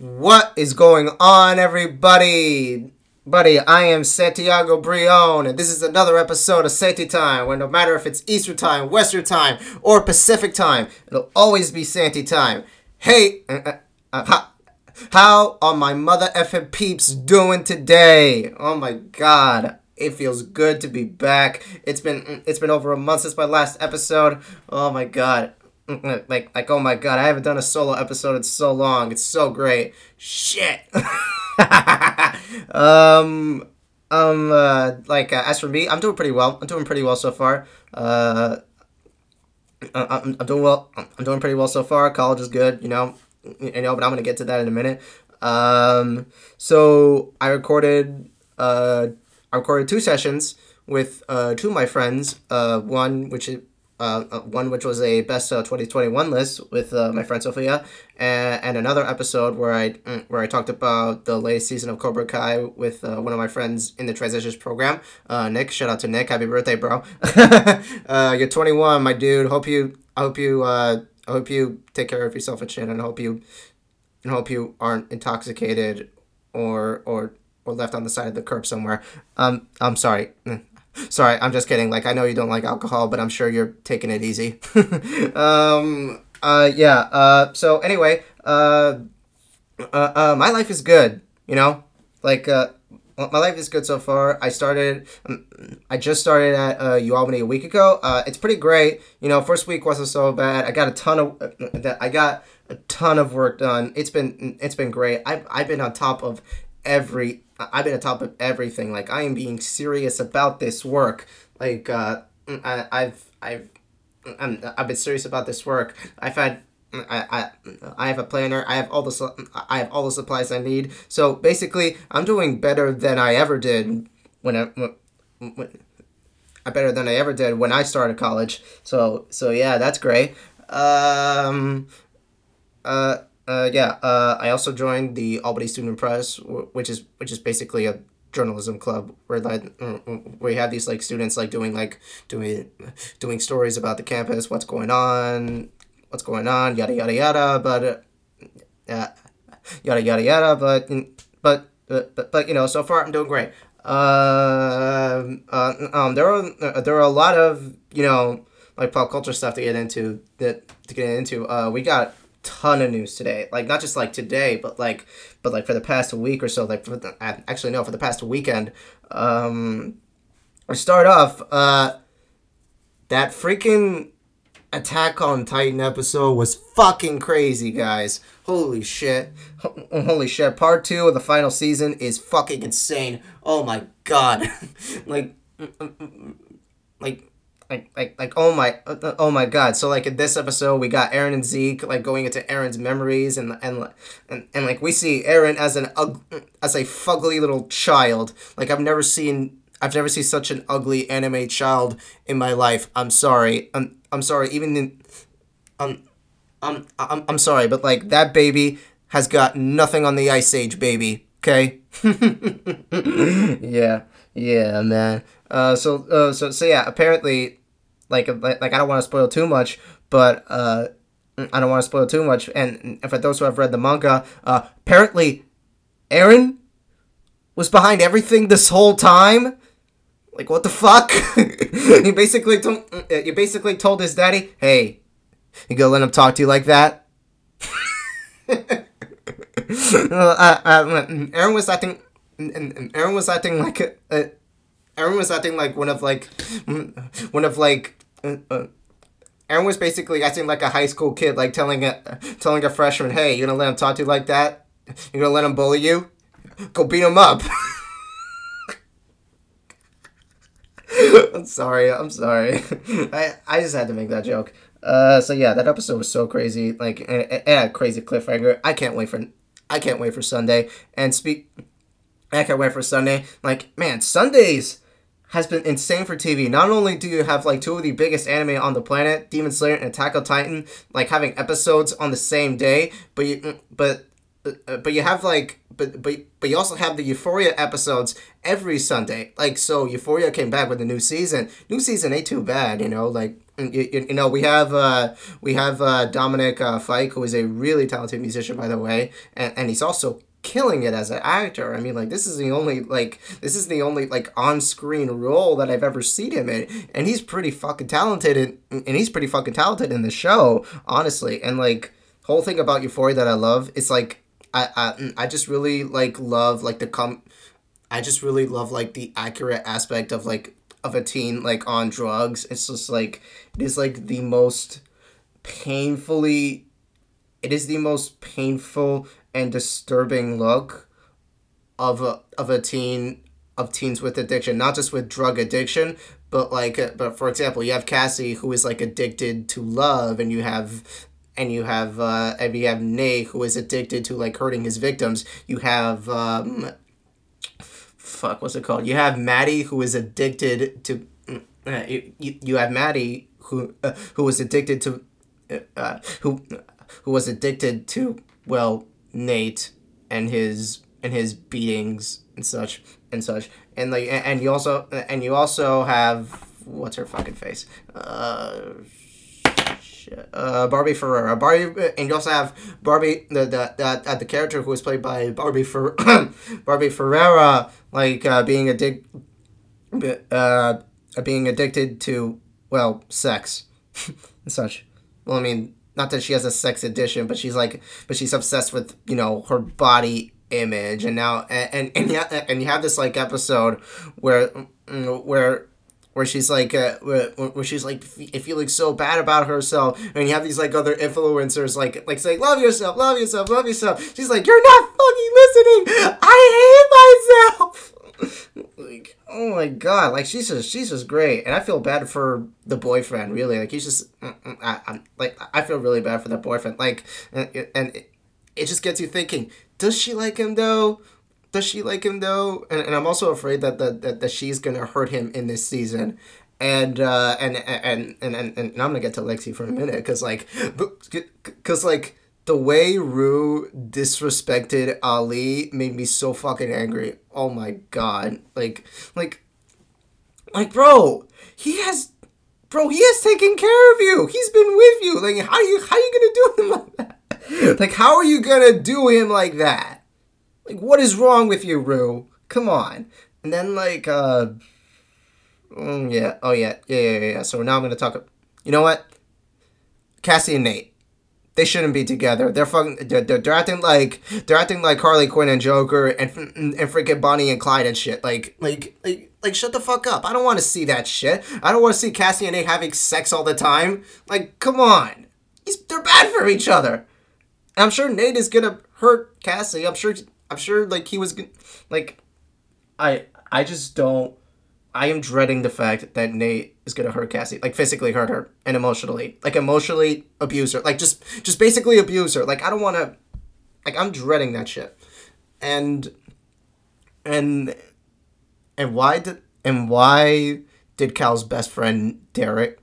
What is going on, everybody? Buddy, I am Santiago Brion, and this is another episode of Santi Time, where no matter if it's Eastern Time, Western Time, or Pacific Time, it'll always be Santi Time. Hey, uh, uh, uh, how, how are my mother effing peeps doing today? Oh my god. It feels good to be back. It's been it's been over a month since my last episode. Oh my god like like oh my god i haven't done a solo episode in so long. It's so great. Shit. Um um uh, like uh, as for me i'm doing pretty well. I'm doing pretty well so far. Uh I'm, I'm doing well. I'm doing pretty well so far. College is good you know. You know but i'm gonna get to that in a minute. Um so i recorded uh i recorded two sessions with uh two of my friends uh one which is uh, uh, one which was a best uh, 2021 list with uh, my friend Sophia, and, and another episode where I mm, where I talked about the latest season of Cobra Kai with uh, one of my friends in the transitions program, uh, Nick. Shout out to Nick, happy birthday, bro! you're 21, my dude. Hope you I hope you I hope you take care of yourself and shit, and hope you and hope you aren't intoxicated or or or left on the side of the curb somewhere. Um, I'm sorry. Sorry, I'm just kidding. Like I know you don't like alcohol, but I'm sure you're taking it easy. um. Uh. Yeah. Uh. So anyway. Uh. Uh. uh my life is good. You know. Like. Uh. My life is good so far. I started, I just started at uh, UAlbany a week ago. Uh, it's pretty great. You know, first week wasn't so bad. I got a ton of, uh, I got a ton of work done. It's been, it's been great. I've, I've been on top of every I've been on top of everything. Like I am being serious about this work. Like uh, I, I've I've I'm, I've been serious about this work. I've had I, I I have a planner. I have all the I have all the supplies I need. So basically, I'm doing better than I ever did when I when, when better than I ever did when I started college. So so yeah, that's great. Um uh uh, yeah, uh, I also joined the Albany Student Press, which is which is basically a journalism club where like where you have these like students like doing like doing doing stories about the campus, what's going on, what's going on, yada yada yada. But uh, yada yada yada. But but but but you know, so far I'm doing great. Uh, uh, um, there are uh, there are a lot of you know like pop culture stuff to get into that to get into. Uh, we got ton of news today. Like not just like today, but like but like for the past week or so. Like for the, uh, actually no, for the past weekend. Um, we start off. Uh, that freaking Attack on Titan episode was fucking crazy, guys. Holy shit. Holy shit. Part two of the final season is fucking insane. Oh my god. like, mm, mm, mm, like, like like like oh my oh my god. So like in this episode we got Eren and zeke like going into Eren's memories and and and, and like we see aaron as an ug- as a fugly little child. Like i've never seen i've never seen such an ugly anime child in my life. I'm sorry. I'm i'm sorry. Even in um I'm, I'm, I'm sorry but like that baby has got nothing on the ice age baby. Okay? Yeah. Yeah man. Uh so uh so so yeah apparently like like I don't want to spoil too much, but uh, I don't want to spoil too much. And for those who have read the manga, uh, apparently, Eren was behind everything this whole time. Like what the fuck? he basically told you basically told his daddy, "Hey, you gonna let him talk to you like that?" uh, uh, Eren was acting. Eren was acting like a, a Eren was acting like one of like one of like uh, uh, Eren was basically acting like a high school kid, like telling a telling a freshman, "Hey, you gonna let him talk to you like that? You gonna let him bully you? Go beat him up." I'm sorry. I'm sorry. I I just had to make that joke. Uh, so yeah, that episode was so crazy. Like, and crazy cliffhanger. I can't wait for I can't wait for Sunday. And speak. I can't wait for Sunday. Like, man, Sundays has been insane for TV. Not only do you have like two of the biggest anime on the planet, Demon Slayer and Attack on Titan, like having episodes on the same day, but you mm, but uh, but you have like but but but you also have the Euphoria episodes every Sunday. Like so Euphoria came back with a new season. New season ain't too bad, you know, like you, you know we have uh, we have uh, Dominic uh, Fike, who is a really talented musician, by the way, and, and he's also killing it as an actor. I mean, like this is the only like this is the only like on screen role that I've ever seen him in, and he's pretty fucking talented, in, and he's pretty fucking talented in the show, honestly. And like whole thing about Euphoria that I love, it's like I I mm, I just really like love like the com. I just really love like the accurate aspect of like of a teen like on drugs. It's just like it is like the most painfully it is the most painful and disturbing look of a of a teen of teens with addiction, not just with drug addiction, but like but for example, you have Cassie who is like addicted to love and you have and you have uh and you have Nate who is addicted to like hurting his victims. You have um fuck what's it called? You have Maddie who is addicted to uh, you, you have Maddie who uh, who was addicted to uh, who who was addicted to well Nate and his and his beatings and such and such. And like and you also and you also have what's her fucking face? Uh shit. Uh Barbie Ferreira Barbie and you also have Barbie the the the, uh, the character who was played by Barbie for Barbie Ferreira like uh, being addic uh being addicted to well sex and such. Well I mean not that she has a sex addiction, but she's like, but she's obsessed with you know her body image, and now and and and you, and you have this like episode where mm, where where she's like uh, where, where she's like feeling so bad about herself. And you have these like other influencers like like saying love yourself love yourself love yourself. She's like you're not fucking listening. I hate myself like oh my god like she's just she's just great. And i feel bad for the boyfriend really. Like he's just mm, mm, I, am like i feel really bad for the boyfriend. Like and, and it, it just gets you thinking does she like him though? Does she like him though? And, and i'm also afraid that, that that that she's gonna hurt him in this season. And uh and and and and, and i'm gonna get to lexi for a minute because like because like the way Rue disrespected Ali made me so fucking angry. Oh my god. Like like like bro, he has bro, he has taken care of you. He's been with you. Like how you how you gonna do him like that? Like how are you gonna do him like that? Like what is wrong with you, Rue? Come on. And then like uh mm, yeah, oh yeah, yeah, yeah, yeah. So now I'm gonna talk you know what? Cassie and Nate they shouldn't be together. They're fucking. They're, they're, acting like they're acting like Harley Quinn and Joker and and freaking Bonnie and Clyde and shit. Like like like like shut the fuck up. I don't want to see that shit. I don't want to see Cassie and Nate having sex all the time. Like come on, He's, they're bad for each other. I'm sure Nate is gonna hurt Cassie. I'm sure. I'm sure like he was like. I I just don't I am dreading the fact that Nate is gonna hurt Cassie, like physically hurt her and emotionally, like emotionally abuse her, like just just basically abuse her. Like I don't want to, like I'm dreading that shit, and and and why did and why did Cal's best friend Derek?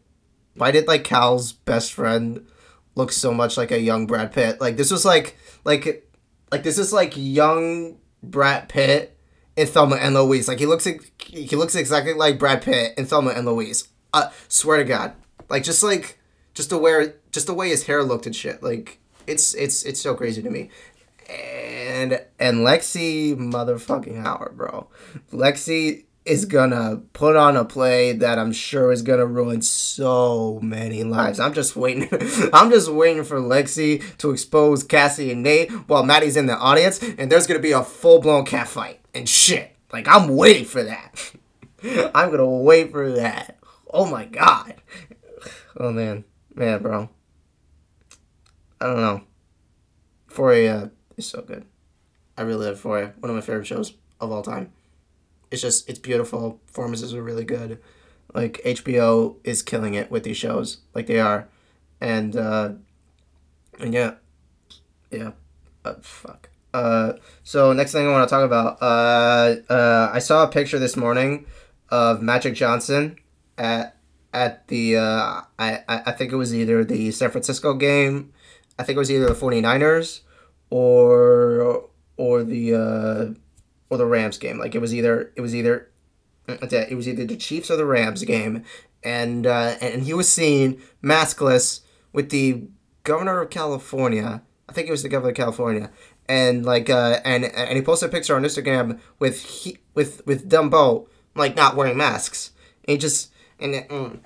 Why did like Cal's best friend look so much like a young Brad Pitt? Like this was like like like this is like young Brad Pitt in Thelma and Louise. Like he looks like he looks exactly like Brad Pitt in Thelma and Louise. Uh, swear to God, like just like just the way just the way his hair looked and shit. Like it's it's it's so crazy to me. And and Lexi motherfucking Howard, bro. Lexi is gonna put on a play that I'm sure is gonna ruin so many lives. I'm just waiting. I'm just waiting for Lexi to expose Cassie and Nate while Maddie's in the audience, and there's gonna be a full blown cat fight and shit. Like I'm waiting for that. I'm gonna wait for that. Oh my god. Oh man, man, bro. I don't know. Euphoria is so good. I really love Euphoria. One of my favorite shows of all time. It's just it's beautiful. Performances are really good. Like HBO is killing it with these shows, like they are, and uh, and yeah, yeah. Uh, fuck. Uh, so next thing I want to talk about, uh, uh, I saw a picture this morning of Magic Johnson at at the uh, I I think it was either the San Francisco game, I think it was either the 49ers or or the uh, or the Rams game. Like it was either it was either it was either the Chiefs or the Rams game, and uh, and he was seen maskless with the governor of California. I think it was the governor of California, and like uh, and and he posted a picture on Instagram with he with with Dumbo like not wearing masks. And he just and and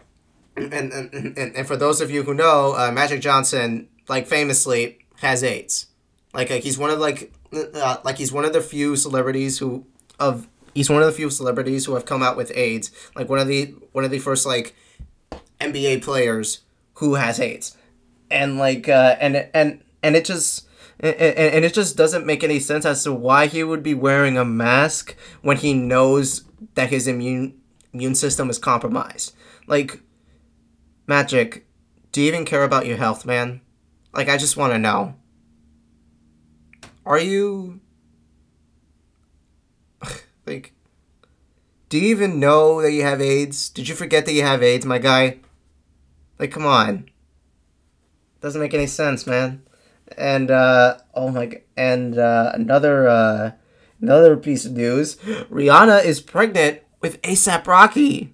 and, and, and for those of you who know, uh, Magic Johnson like famously has AIDS. Like, like he's one of like uh, like he's one of the few celebrities who of he's one of the few celebrities who have come out with AIDS. Like one of the one of the first like NBA players who has AIDS, and like uh, and and and it just. And, and it just doesn't make any sense as to why he would be wearing a mask when he knows that his immune immune system is compromised. Like, Magic, do you even care about your health, man? Like, I just want to know. Are you. like. Do you even know that you have AIDS? Did you forget that you have AIDS, my guy? Like, come on. Doesn't make any sense, man. And, uh, oh my, and, uh, another, uh, another piece of news Rihanna is pregnant with ASAP Rocky.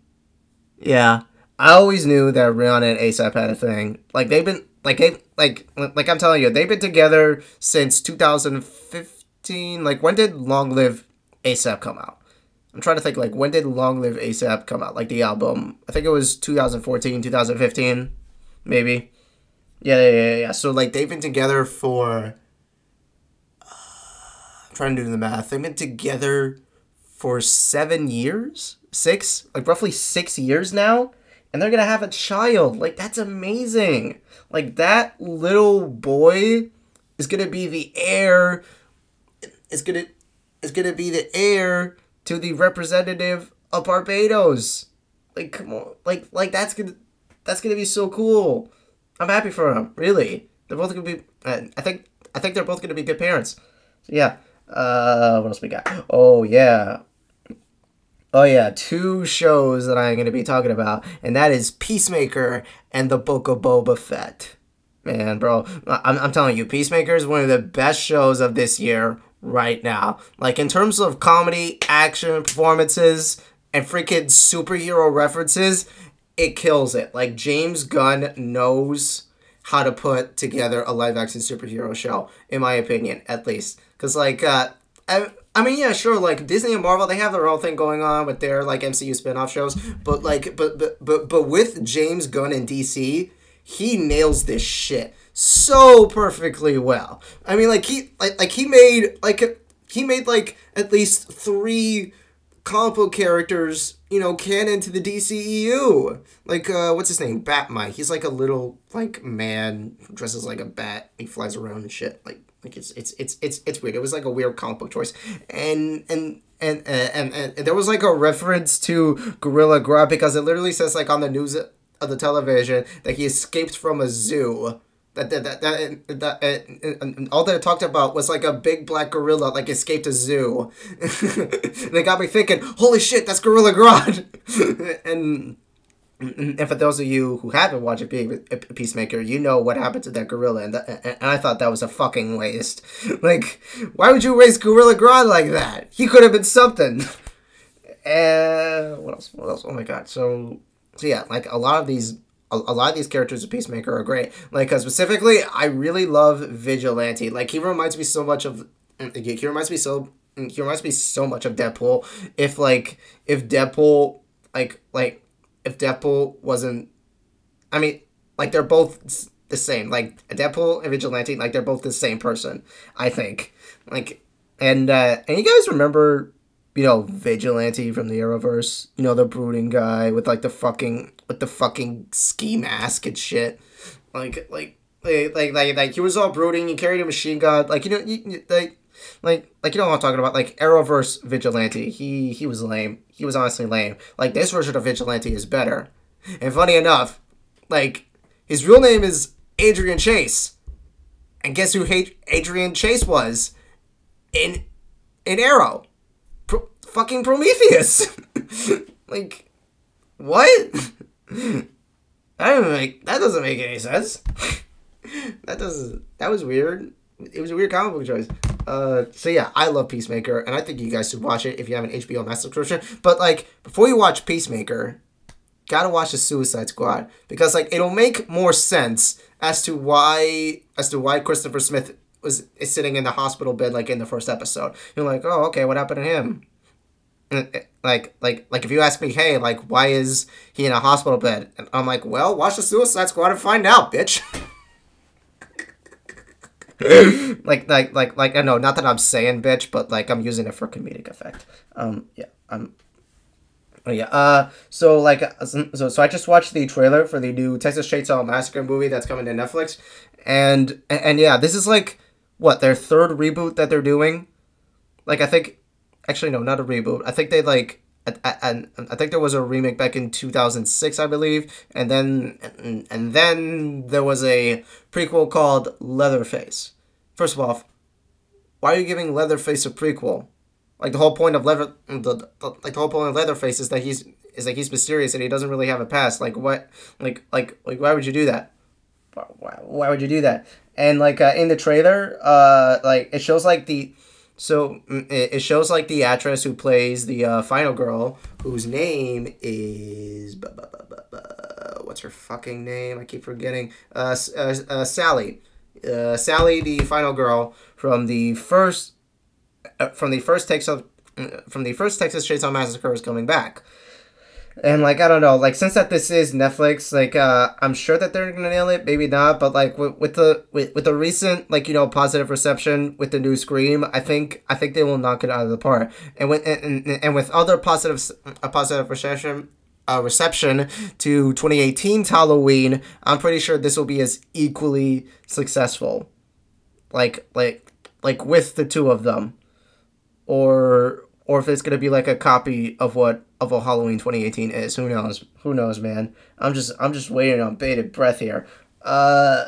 Yeah. I always knew that Rihanna and ASAP had a thing. Like, they've been, like, they, like, like I'm telling you, they've been together since 2015. Like, when did Long Live ASAP come out? I'm trying to think, like, when did Long Live ASAP come out? Like, the album. I think it was 2014, 2015, maybe. Yeah, yeah, yeah, yeah. So, like, they've been together for. Uh, I'm trying to do the math. They've been together for seven years? Six? Like, roughly six years now? And they're gonna have a child. Like, that's amazing. Like, that little boy is gonna be the heir. Is gonna is gonna be the heir to the representative of Barbados. Like, come on, like, like that's gonna that's gonna be so cool. I'm happy for them. Really, they're both gonna be. I think I think they're both gonna be good parents. So yeah. Uh, what else we got? Oh yeah. Oh yeah, two shows that I'm gonna be talking about, and that is Peacemaker and the Book of Boba Fett. Man, bro, I'm, I'm telling you, Peacemaker is one of the best shows of this year right now. Like in terms of comedy, action, performances, and freaking superhero references, it kills it. Like James Gunn knows how to put together a live action superhero show, in my opinion, at least. Cause like, uh, I, I mean, yeah, sure. Like Disney and Marvel, they have their own thing going on with their like MCU spin-off shows. But like, but but but but with James Gunn and DC, he nails this shit so perfectly well. I mean, like he like like he made like he made like at least three comic book characters, you know, canon to the DCEU. Like, uh, what's his name? Bat-Mite. He's like a little like man dresses like a bat. He flies around and shit. Like, like it's it's it's it's it's weird. It was like a weird comic book choice, and and. And, and, and, and there was like a reference to Gorilla Grodd because it literally says like on the news of the television that he escaped from a zoo that that that, that, that uh, and all they talked about was like a big black gorilla like escaped a zoo. and it got me thinking, holy shit, that's Gorilla Grodd. and and for those of you who haven't watched a Peacemaker, you know what happened to that gorilla, and, that, and I thought that was a fucking waste. like, why would you raise Gorilla Grodd like that? He could have been something. And what else? What else? Oh my god! So, so yeah, like a lot of these a, a lot of these characters of Peacemaker are great. Like uh, specifically, I really love Vigilante. Like he reminds me so much of. He reminds me so. He reminds me so much of Deadpool. If like if Deadpool like like if Deadpool wasn't, I mean like they're both the same. Like Deadpool and Vigilante, like they're both the same person. I think. Like and uh and you guys remember you know, Vigilante from the Arrowverse. You know, the brooding guy with like the fucking with the fucking ski mask and shit. Like like like like like, like he was all brooding. He carried a machine gun. Like you know, you, like like like you know what I'm talking about. Like Arrowverse Vigilante. He he was lame. He was honestly lame. Like this version of Vigilante is better. And funny enough, like his real name is Adrian Chase. And guess who Adrian Chase was? In in Arrow fucking Prometheus. like, what? That doesn't make that doesn't make any sense. that doesn't. That was weird. It was a weird comic book choice. Uh, so yeah, I love Peacemaker, and I think you guys should watch it if you have an HBO Max subscription. But like, before you watch Peacemaker, gotta watch the Suicide Squad because like it'll make more sense as to why as to why Christopher Smith was is sitting in the hospital bed like in the first episode. You're like, oh, okay, what happened to him? Like, like, like, if you ask me, hey, like, why is he in a hospital bed? And I'm like, well, watch the Suicide Squad and find out, bitch. like, like, like, like, I know, not that I'm saying bitch, but like, I'm using it for comedic effect. Um, yeah, I'm. Oh yeah. Uh, so like, so so I just watched the trailer for the new Texas Chainsaw Massacre movie that's coming to Netflix, and, and yeah, this is like what their third reboot that they're doing. Like I think, actually no, not a reboot. I think they like and I think there was a remake back in 2006, I believe, and then and, and then there was a prequel called Leatherface. First of all, why are you giving Leatherface a prequel? Like the whole point of Leather, the, the like the whole point of Leatherface is that he's is that he's mysterious and he doesn't really have a past. Like what? Like like like why would you do that? Why, why would you do that? And like uh, in the trailer, uh, like it shows like the so mm, it shows like the actress who plays the uh, final girl, whose name is what's her fucking name? I keep forgetting. Uh, uh, uh Sally, uh, Sally, the final girl from the first, uh, from the first Texas, from the first Texas Chainsaw Massacre is coming back and like I don't know, like since that this is Netflix, like uh, I'm sure that they're gonna nail it, maybe not, but like with, with the with, with the recent like you know positive reception with the new Scream, I think I think they will knock it out of the park. And with and, and with other positive a positive reception uh, reception to 2018's Halloween, I'm pretty sure this will be as equally successful, like like like with the two of them, or or if it's gonna be like a copy of what of what Halloween 2018 is. Who knows? Who knows, man? I'm just I'm just waiting on bated breath here. Uh,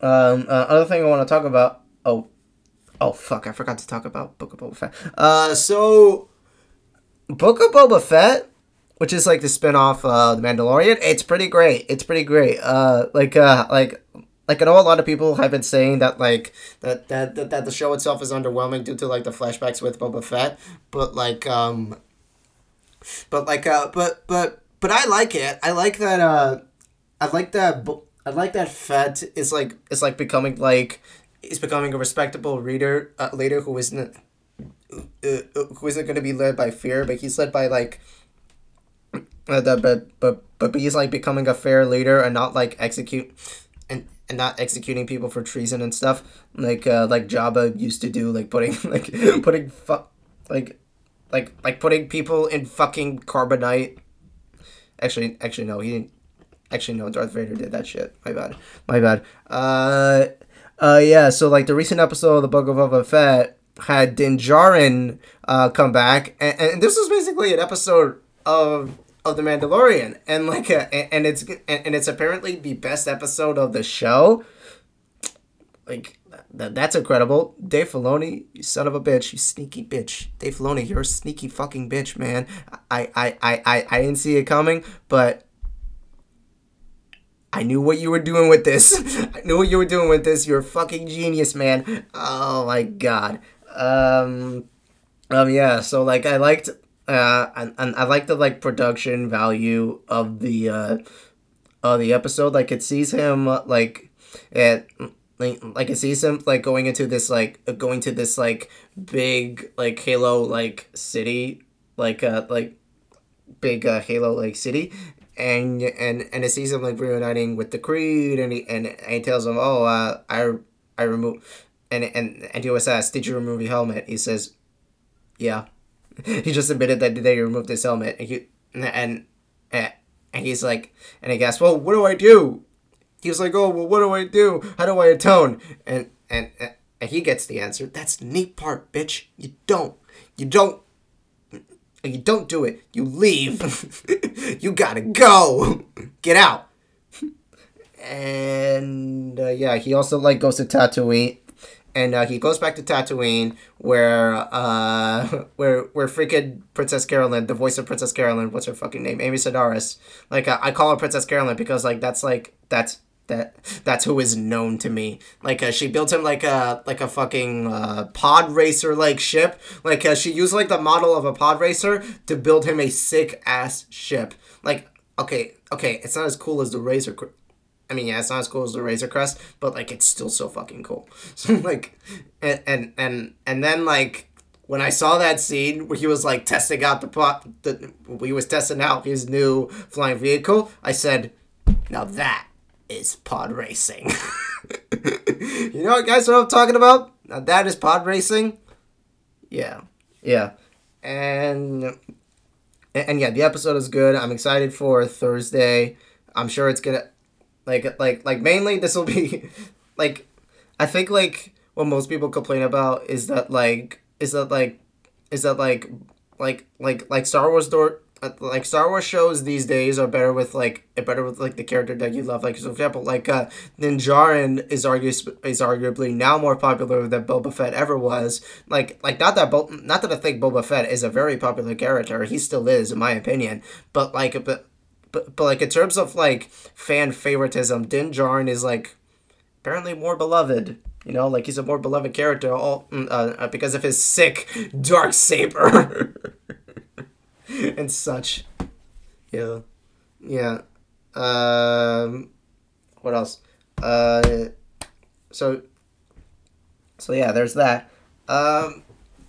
um, uh, other thing I want to talk about. Oh, oh fuck! I forgot to talk about Book of Boba Fett. Uh, so Book of Boba Fett, which is like the spinoff of The Mandalorian. It's pretty great. It's pretty great. Uh, like uh, like like I know a lot of people have been saying that like that that that, that the show itself is underwhelming due to like the flashbacks with Boba Fett, but like um, but like uh, but but but I like it. I like that. Uh, I like that. I like that Fett is like is like becoming like is becoming a respectable reader uh, leader who isn't uh, uh who isn't going to be led by fear, but he's led by like. Uh, the, but but but he's like becoming a fair leader and not like execute and and not executing people for treason and stuff like uh, like Jabba used to do, like putting like putting fu- like like like putting people in fucking carbonite. Actually, actually no, he didn't. Actually, no, Darth Vader did that shit. My bad. My bad. Uh, uh, yeah. So like the recent episode of the Book of Boba Fett had Din Djarin uh come back, and, and this was basically an episode of of the Mandalorian, and like, uh, and it's and it's apparently the best episode of the show. Like, that, that's incredible. Dave Filoni, you son of a bitch, you sneaky bitch. Dave Filoni, you're a sneaky fucking bitch, man. I, I, I, I, I didn't see it coming, but I knew what you were doing with this. I knew what you were doing with this. You're a fucking genius, man. Oh my god. Um, um, yeah. So like, I liked uh, and, and I like the like production value of the uh, of the episode. Like it sees him like it like, like it sees him like going into this like going to this like big like Halo like city like uh like big uh, Halo like city. And and and it sees him like reuniting with the Creed and he and, and he tells him oh uh I I remove and and and he was asked did you remove your helmet? He says yeah. He just admitted that they removed his helmet, and he and and, and he's like, and he asks, "Well, what do I do?" He's like, "Oh, well, what do I do? How do I atone?" And and and he gets the answer. That's the neat part, bitch. You don't. You don't. And You don't do it. You leave. you gotta go. Get out. And uh, yeah, he also like goes to Tatooine and uh, he goes back to Tatooine, where uh, where where freaking Princess Carolyn, the voice of Princess Carolyn, what's her fucking name, Amy Sedaris. Like uh, I call her Princess Carolyn because like that's like that's that that's who is known to me. Like uh, she built him like a like a fucking uh, pod racer like ship. Like uh, she used like the model of a pod racer to build him a sick ass ship. Like okay, okay, it's not as cool as the Razor. I mean, yeah, it's not as cool as the Razor Crest, but like it's still so fucking cool. So like, and and and and then like when I saw that scene where he was like testing out the pot, the he was testing out his new flying vehicle, I said, "Now that is pod racing." you know, what, guys, what I'm talking about? Now that is pod racing. Yeah, yeah, and, and yeah, the episode is good. I'm excited for Thursday. I'm sure it's gonna like like like mainly this will be like I think like what most people complain about is that like is that like is that like like like like Star Wars door like Star Wars shows these days are better with like better with like the character that you love. Like for example, like uh, Din Djarin is argu- is arguably now more popular than Boba Fett ever was. Like like not that Bo- not that I think Boba Fett is a very popular character. He still is in my opinion. But like but but, but like in terms of like fan favoritism, Din Djarin is like apparently more beloved. You know, like he's a more beloved character all mm, uh, because of his sick dark saber. and such. Yeah. Yeah. Um what else? Uh so so yeah, there's that. Um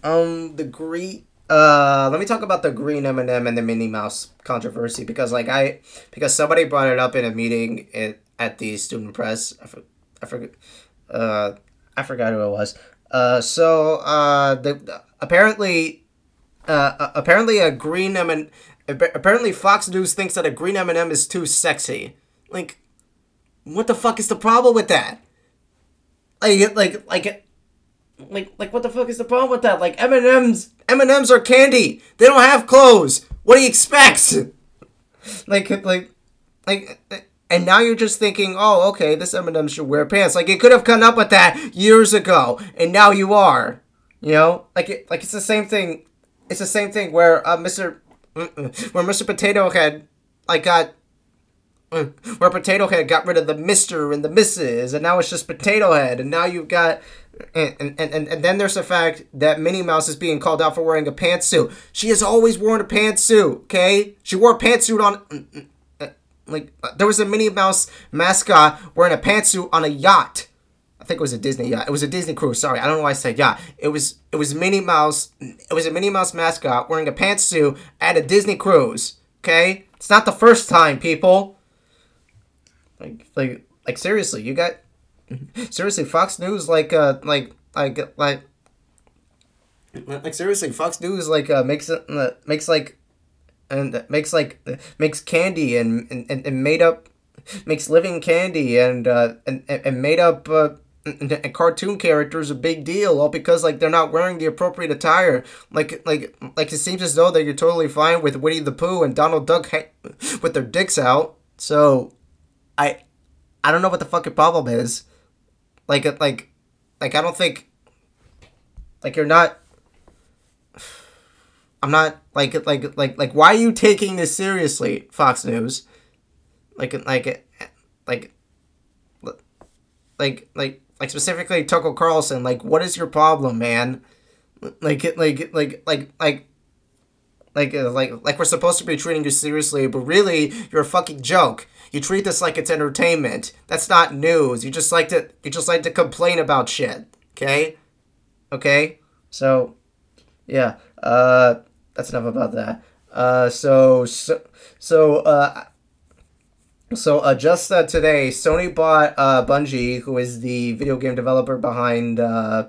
um the green uh let me talk about the green M&M and the Minnie Mouse controversy because like I because somebody brought it up in a meeting at, at the student press. I, for, I forget uh I forgot who it was. Uh so uh the apparently uh, apparently a green M and apparently Fox News thinks that a green M and m is too sexy. Like, what the fuck is the problem with that? Like, like, like, like, like, what the fuck is the problem with that? Like, M and M's, M and M's are candy. They don't have clothes. What do you expect? like, like, like. And now you're just thinking, oh, okay, this M&M should wear pants. Like, it could have come up with that years ago, and now you are. You know? Like, it, like it's the same thing it's the same thing where uh, Mr. where Mr. Potato Head like got uh, where Potato Head got rid of the Mister and the Mrs. and now it's just Potato Head and now you've got and, and, and, and then there's the fact that Minnie Mouse is being called out for wearing a pantsuit. She has always worn a pantsuit, okay? She wore a pantsuit on uh, like there was a Minnie Mouse mascot wearing a pantsuit on a yacht think it was a Disney yacht. It was a Disney cruise. Sorry, I don't know why I said yacht. It was it was Minnie Mouse. It was a Minnie Mouse mascot wearing a pantsuit at a Disney cruise. Okay, it's not the first time, people. Like like like seriously, you got seriously Fox News like uh like like like like seriously Fox News like uh makes it uh, makes like and makes like makes candy and and, and made up makes living candy and uh and, and made up uh a cartoon character is a big deal all because like they're not wearing the appropriate attire. Like like like it seems as though that you're totally fine with winnie the pooh and donald duck ha- with their dicks out. So i i don't know what the fucking problem is. Like uh, like like i don't think like you're not i'm not like like like like why are you taking this seriously fox news? Like like like like like like specifically Tucker Carlson, like what is your problem, man? Like like like like like like uh, like like we're supposed to be treating you seriously, but really you're a fucking joke. You treat this like it's entertainment. That's not news. You just like to you just like to complain about shit. Okay? Okay? So yeah. Uh that's enough about that. Uh so so so uh so uh, just uh, today, Sony bought uh, Bungie, who is the video game developer behind uh,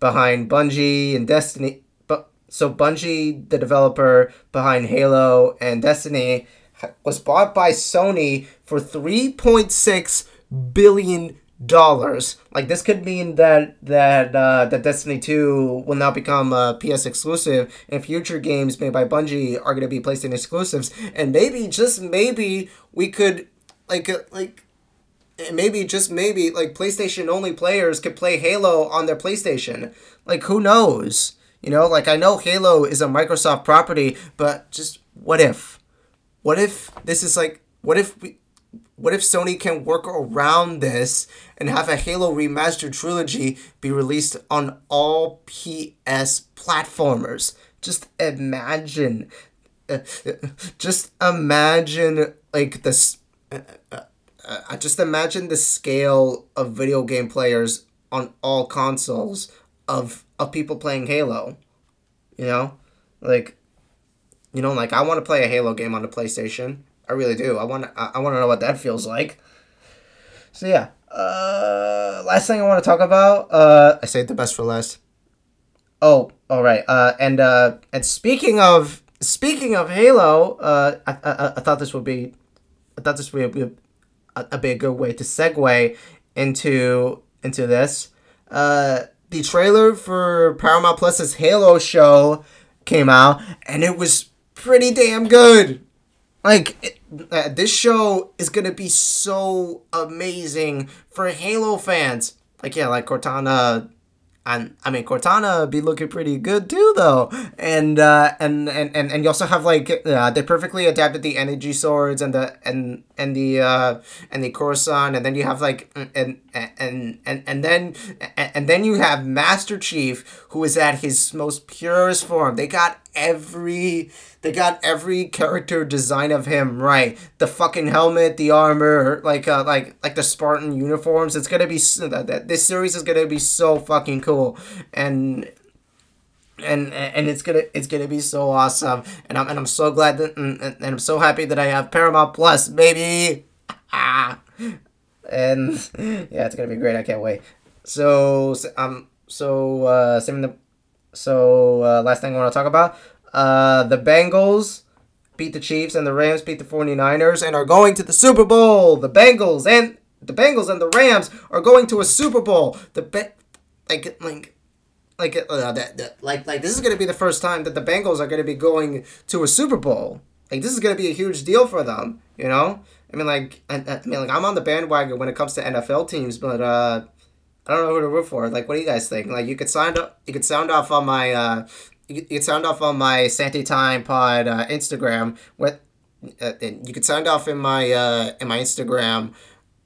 behind Bungie and Destiny. But so Bungie, the developer behind Halo and Destiny, was bought by Sony for three point six billion dollars. Like this could mean that that uh, that Destiny Two will now become a PS exclusive, and future games made by Bungie are going to be PlayStation exclusives. And maybe just maybe we could like uh, like maybe just maybe like PlayStation only players could play Halo on their PlayStation. Like who knows? You know, like I know Halo is a Microsoft property, but just what if? What if this is like what if we what if Sony can work around this and have a Halo remastered trilogy be released on all PS platformers? Just imagine, uh, just imagine like this. Uh, uh, uh, just imagine the scale of video game players on all consoles of of people playing Halo. You know, like, you know, like I want to play a Halo game on the PlayStation. I really do. I want I, I want to know what that feels like. So yeah. Uh, last thing I want to talk about. Uh, I saved the best for last. Oh, all right. Uh, and uh, and speaking of speaking of Halo, uh, I, I, I thought this would be, I thought this would be a, a, be a good way to segue into into this. Uh, the trailer for Paramount Plus's Halo show came out, and it was pretty damn good. Like uh, this show is gonna be so amazing for Halo fans. Like yeah, like Cortana and I mean Cortana be looking pretty good too though, and uh, and, and and and you also have like uh, they perfectly adapted the energy swords and the and and the uh, and the Coruscant, and then you have like and and and and then and then you have Master Chief who is at his most purest form. They got every they got every character design of him right. The fucking helmet, the armor, like uh, like like the Spartan uniforms. It's gonna be that this series is gonna be so fucking cool, and and and it's gonna it's gonna be so awesome. And I'm and I'm so glad that and, and I'm so happy that I have Paramount Plus, baby. And yeah, it's gonna be great. I can't wait. So um so uh saving the so uh, last thing I want to talk about uh, the Bengals beat the Chiefs and the Rams beat the 49ers and are going to the Super Bowl. The Bengals and the Bengals and the Rams are going to a Super Bowl. The be- like like like uh, that, that like like this is going to be the first time that the Bengals are going to be going to a Super Bowl. Like this is going to be a huge deal for them, you know? I mean like I, I mean like I'm on the bandwagon when it comes to NFL teams, but uh I don't know who to root for. Like, what do you guys think? Like, you could sound up, you could sound off on my, uh, you could sound off on my Santi Time Pod uh, Instagram. What, uh, you could sound off in my uh, in my Instagram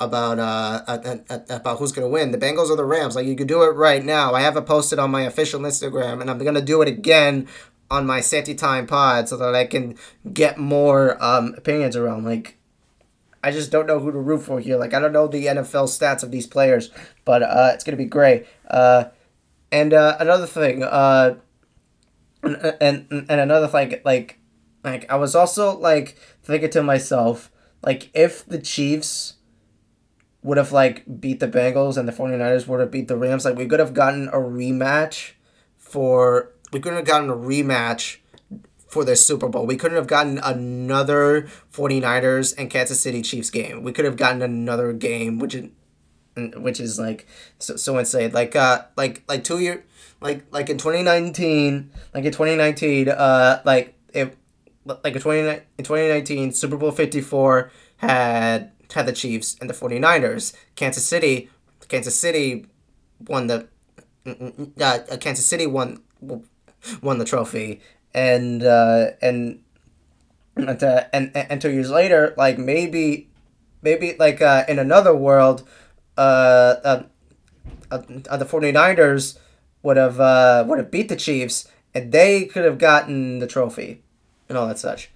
about uh, about who's gonna win, the Bengals or the Rams. Like, you could do it right now. I have it posted on my official Instagram, and I'm gonna do it again on my Santi Time Pod so that I can get more um, opinions around like I just don't know who to root for here. Like I don't know the NFL stats of these players, but uh, it's gonna be great. Uh, and uh, another thing, uh, and, and and another thing, like like I was also like thinking to myself, like if the Chiefs would have like beat the Bengals and the 49ers would have beat the Rams, like we could have gotten a rematch for we could have gotten a rematch for the Super Bowl. We couldn't have gotten another 49ers and Kansas City Chiefs game. We could have gotten another game, which is which is like so, so insane. Like uh like like two year like like in 2019, like in 2019 uh like it like in 20, in 2019 Super Bowl 54 had had the Chiefs and the 49ers. Kansas City Kansas City won the uh, Kansas City won won the trophy and uh, and and, and and two years later, like maybe maybe like uh, in another world, uh, uh, uh, the 49ers would have uh, would have beat the Chiefs and they could have gotten the trophy and all that such.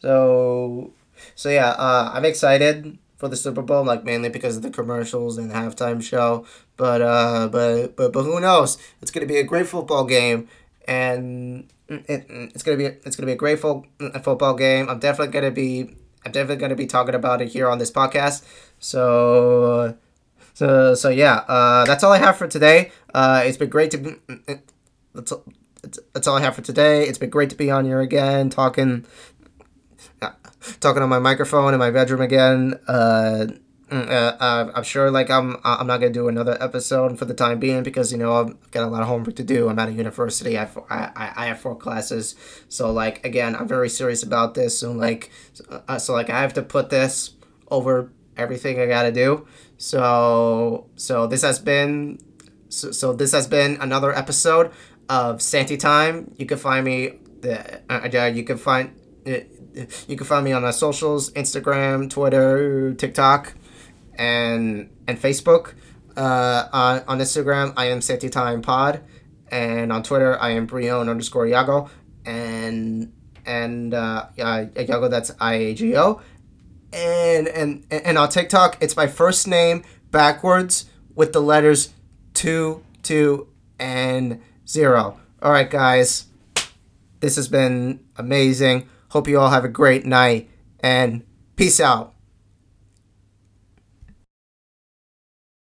So so yeah, uh, I'm excited for the Super Bowl, like mainly because of the commercials and the halftime show. But uh, but but but who knows? It's gonna be a great football game, and it, it's gonna be it's gonna be a great fo- football game. I'm definitely gonna be I'm definitely gonna be talking about it here on this podcast. So so so yeah, uh, that's all I have for today. Uh, it's been great to be. That's, that's all I have for today. It's been great to be on here again, talking, talking on my microphone in my bedroom again. Uh, uh, uh, I'm sure like I'm I'm not gonna do another episode for the time being because you know I've got a lot of homework to do. I'm at a university. I have, I, I have four classes, so like again I'm very serious about this. And like uh, so like I have to put this over everything I gotta do. So so this has been so, so this has been another episode of Santi Time. You can find me the uh, uh you can find. Uh, you can find me on my socials: Instagram, Twitter, TikTok, and and Facebook. Uh, on, on Instagram, I am Safety Time Pod, and on Twitter, I am Brion underscore Yago, and and uh, uh, Yago that's I A G O, and and and on TikTok, it's my first name backwards with the letters two, two, and zero. All right, guys, this has been amazing. Hope you all have a great night and peace out.